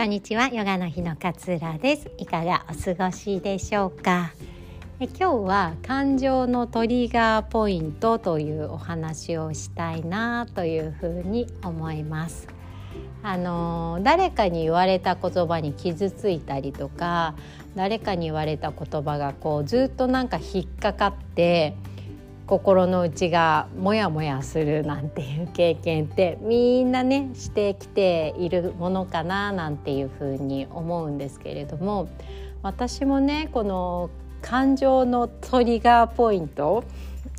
こんにちはヨガの日の勝浦です。いかがお過ごしでしょうか？え今日は感情のトリガーポイントというお話をしたいなというふうに思います。あの誰かに言われた言葉に傷ついたりとか誰かに言われた言葉がこうずっとなんか引っかかって心の内がモヤモヤするなんていう経験ってみんなねしてきているものかななんていうふうに思うんですけれども私もねこの感情のトリガーポイント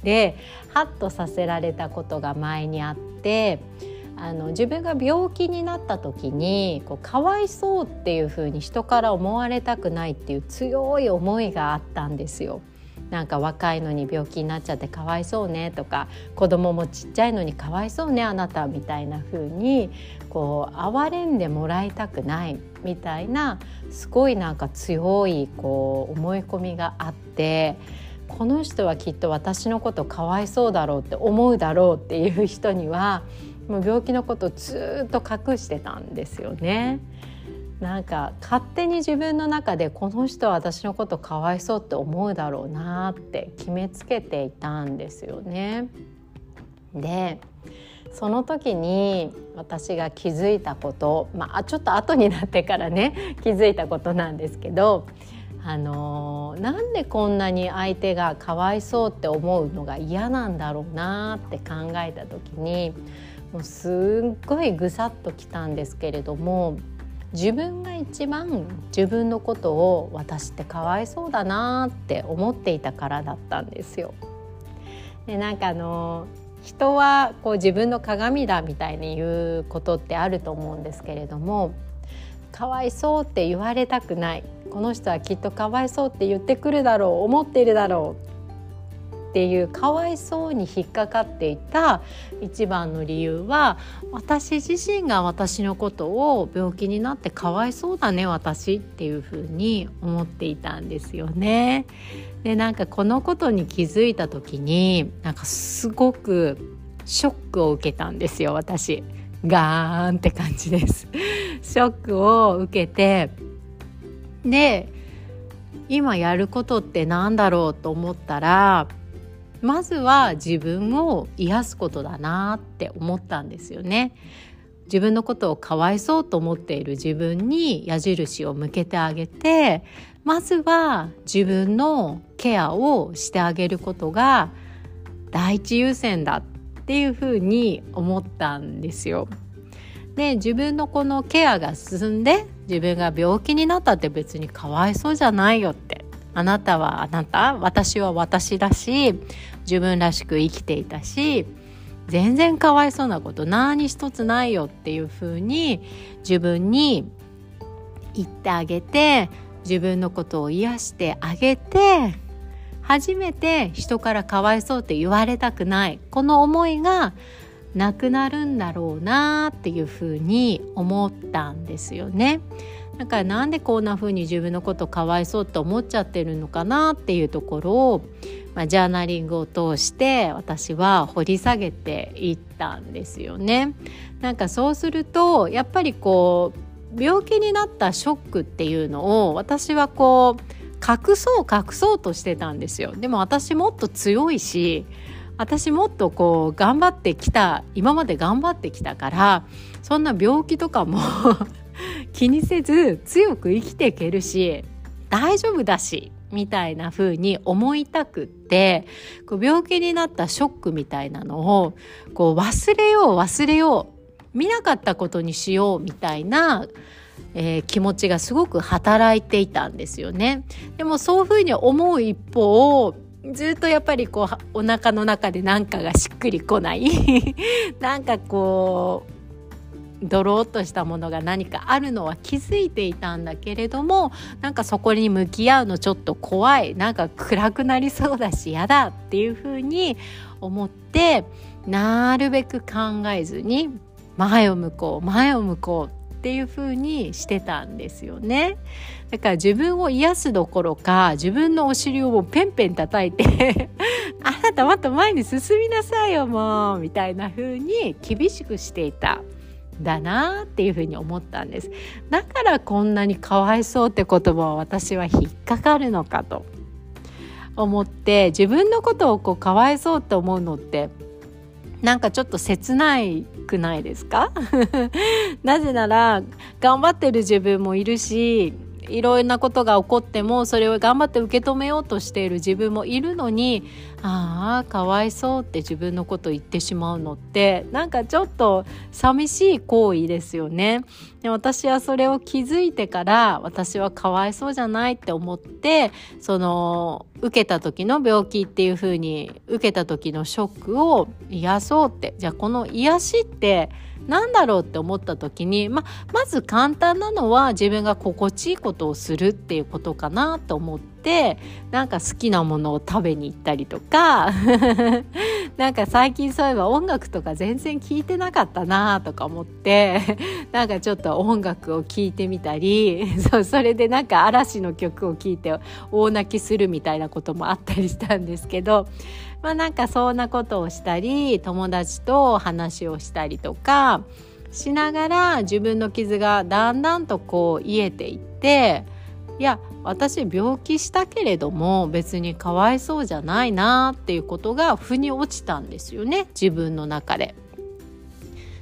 でハッとさせられたことが前にあってあの自分が病気になった時にこうかわいそうっていうふうに人から思われたくないっていう強い思いがあったんですよ。なんか若いのに病気になっちゃってかわいそうねとか子供もちっちゃいのにかわいそうねあなたみたいな風にこう哀れんでもらいたくないみたいなすごいなんか強いこう思い込みがあってこの人はきっと私のことかわいそうだろうって思うだろうっていう人にはもう病気のことをずっと隠してたんですよね。なんか勝手に自分の中でこの人は私のことかわいそうって思うだろうなって決めつけていたんですよね。でその時に私が気づいたことまあちょっと後になってからね 気づいたことなんですけどあのなんでこんなに相手がかわいそうって思うのが嫌なんだろうなって考えた時にもうすっごいぐさっときたんですけれども自分が一番自分のことを私ってかわいそうだなって思っていたからだったんですよ。でなんかあの人はこう自分の鏡だみたいに言うことってあると思うんですけれどもかわいそうって言われたくないこの人はきっとかわいそうって言ってくるだろう思っているだろうっていうかわいそうに引っかかっていた一番の理由は私自身が私のことを病気になってかわいそうだね私っていうふうに思っていたんですよね。でなんかこのことに気づいた時になんかすごくショックを受けたんですよ私。ガーンって感じです。ショックを受けてで今やることって何だろうと思ったらまずは自分を癒すことだなって思ったんですよね。自分のことをかわいそうと思っている自分に矢印を向けてあげてまずは自分のケアをしてあげることが第一優先だっていうふうに思ったんですよ。で自分のこのケアが進んで自分が病気になったって別にかわいそうじゃないよってあなたはあなた？私は私だし自分らしく生きていたし全然かわいそうなこと何一つないよっていうふうに自分に言ってあげて自分のことを癒してあげて初めて人からかわいそうって言われたくないこの思いがなくなるんだろうなっていうふうに思ったんですよね。だからなんでこんな風に自分のことかわいそうって思っちゃってるのかなっていうところを、まあ、ジャーナリングを通して私は掘り下げていったんですよね。なんかそうするとやっぱりこう病気になったショックっていうのを私はこう隠そう隠そうとしてたんですよ。でも私もっと強いし私もっとこう頑張ってきた今まで頑張ってきたからそんな病気とかも気にせず強く生きていけるし大丈夫だしみたいな風に思いたくってこう病気になったショックみたいなのをこう忘れよう忘れよう見なかったことにしようみたいな、えー、気持ちがすごく働いていたんですよね。でもそういうふうに思う一方ずっとやっぱりこうお腹の中で何かがしっくりこない なんかこうドローっとしたものが何かあるのは気づいていたんだけれどもなんかそこに向き合うのちょっと怖いなんか暗くなりそうだし嫌だっていうふうに思ってなるべく考えずに前を向こう前を向こうっていう風にしてたんですよね。だから自分を癒すどころか自分のお尻をもうペンペン叩いて あなたもっと前に進みなさいよもうみたいな風に厳しくしていた。だなっていうふうに思ったんです。だからこんなにかわいそうって言葉は私は引っかかるのかと。思って自分のことをこうかわいそうって思うのってなんかちょっと切ないくないですか？なぜなら頑張ってる自分もいるしいろんなことが起こってもそれを頑張って受け止めようとしている自分もいるのにああかわいそうって自分のこと言ってしまうのってなんかちょっと寂しい行為ですよね。で私はそれを気づいてから私はかわいそうじゃないって思ってその受けた時の病気っていう風に受けた時のショックを癒そうってじゃあこの癒しって何だろうって思った時に、ままず簡単なのは自分が心地いいことをするっていうことかなと思ってなんか好きなものを食べに行ったりとか なんか最近そういえば音楽とか全然聞いてなかったなとか思って なんかちょっと音楽を聴いてみたり そうそれでなんか嵐の曲を聴いて大泣きするみたいなこともあったりしたんですけどまあなんかそんなことをしたり友達と話をしたりとかしながら自分の傷がだんだんとこう癒えていっていや私病気したけれども別にかわいそうじゃないなっていうことが腑に落ちたんですよね自分の中で。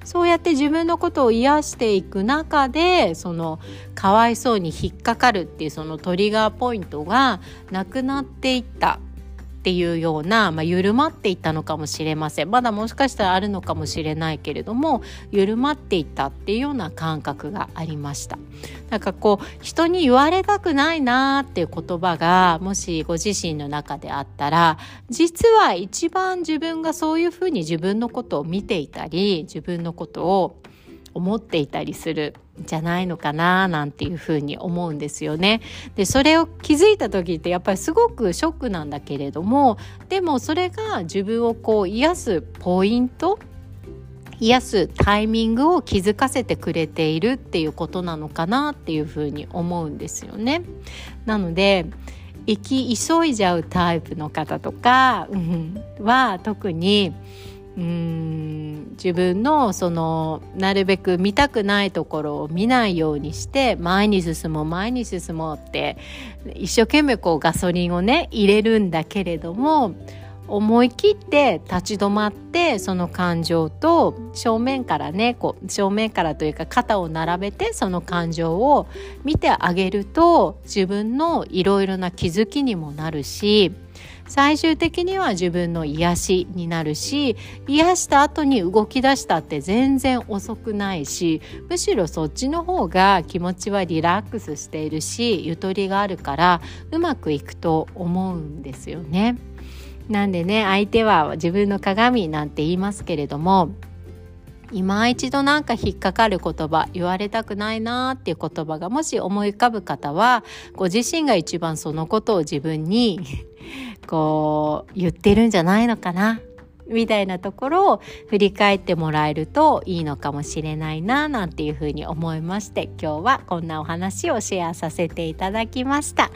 そうやって自分のことを癒していく中でそのかわいそうに引っかかるっていうそのトリガーポイントがなくなっていったっていうような、まあ、緩まっていったのかもしれません。まだもしかしたらあるのかもしれないけれども緩まっていったっていうような感覚がありました。なんかこう人に言われたくないなーっていう言葉がもしご自身の中であったら実は一番自分がそういうふうに自分のことを見ていたり自分のことを思っていたりするじゃないのかななんていうふうに思うんですよね。でそれを気づいた時ってやっぱりすごくショックなんだけれどもでもそれが自分をこう癒すポイント癒すタイミングを気づかせてくれているっていうことなのかなっていうふうに思うんですよね。なので生き急いじゃうタイプの方とか、うん、は特にうん自分のそのなるべく見たくないところを見ないようにして前に進もう前に進もうって一生懸命こうガソリンをね入れるんだけれども思い切って立ち止まってその感情と正面からねこう正面からというか肩を並べてその感情を見てあげると自分のいろいろな気づきにもなるし最終的には自分の癒しになるし癒した後に動き出したって全然遅くないしむしろそっちの方が気持ちはリラックスしているしゆとりがあるからうまくいくと思うんですよね。なんでね相手は自分の鏡なんて言いますけれども今一度なんか引っかかる言葉言われたくないなっていう言葉がもし思い浮かぶ方はご自身が一番そのことを自分にこう言ってるんじゃないのかな。みたいなところを振り返ってもらえるといいのかもしれないななんていうふうに思いまして今日はこんなお話をシェアさせていただきました。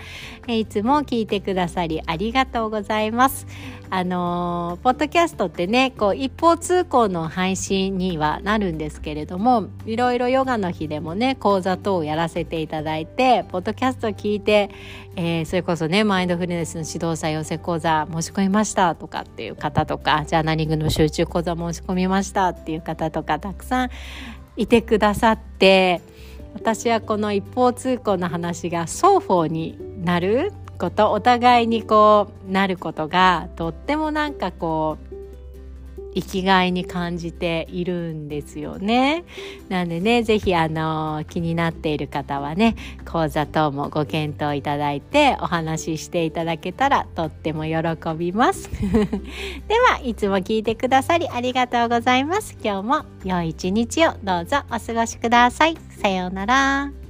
いつも聞いてくださりありがとうございます。あのポッドキャストってねこう一方通行の配信にはなるんですけれどもいろいろヨガの日でもね講座等をやらせていただいてポッドキャスト聞いて、えー、それこそねマインドフルネスの指導者養成講座申し込みましたとかっていう方とかジャーナリングの集中講座申し込みましたっていう方とかたくさんいてくださって私はこの一方通行の話が双方になることお互いにこうなることがとってもなんかこう生きがいに感じているんですよね。なんでね、是非あの気になっている方はね、講座等もご検討いただいてお話ししていただけたらとっても喜びます。では、いつも聞いてくださりありがとうございます。今日も良い一日をどうぞお過ごしください。さようなら。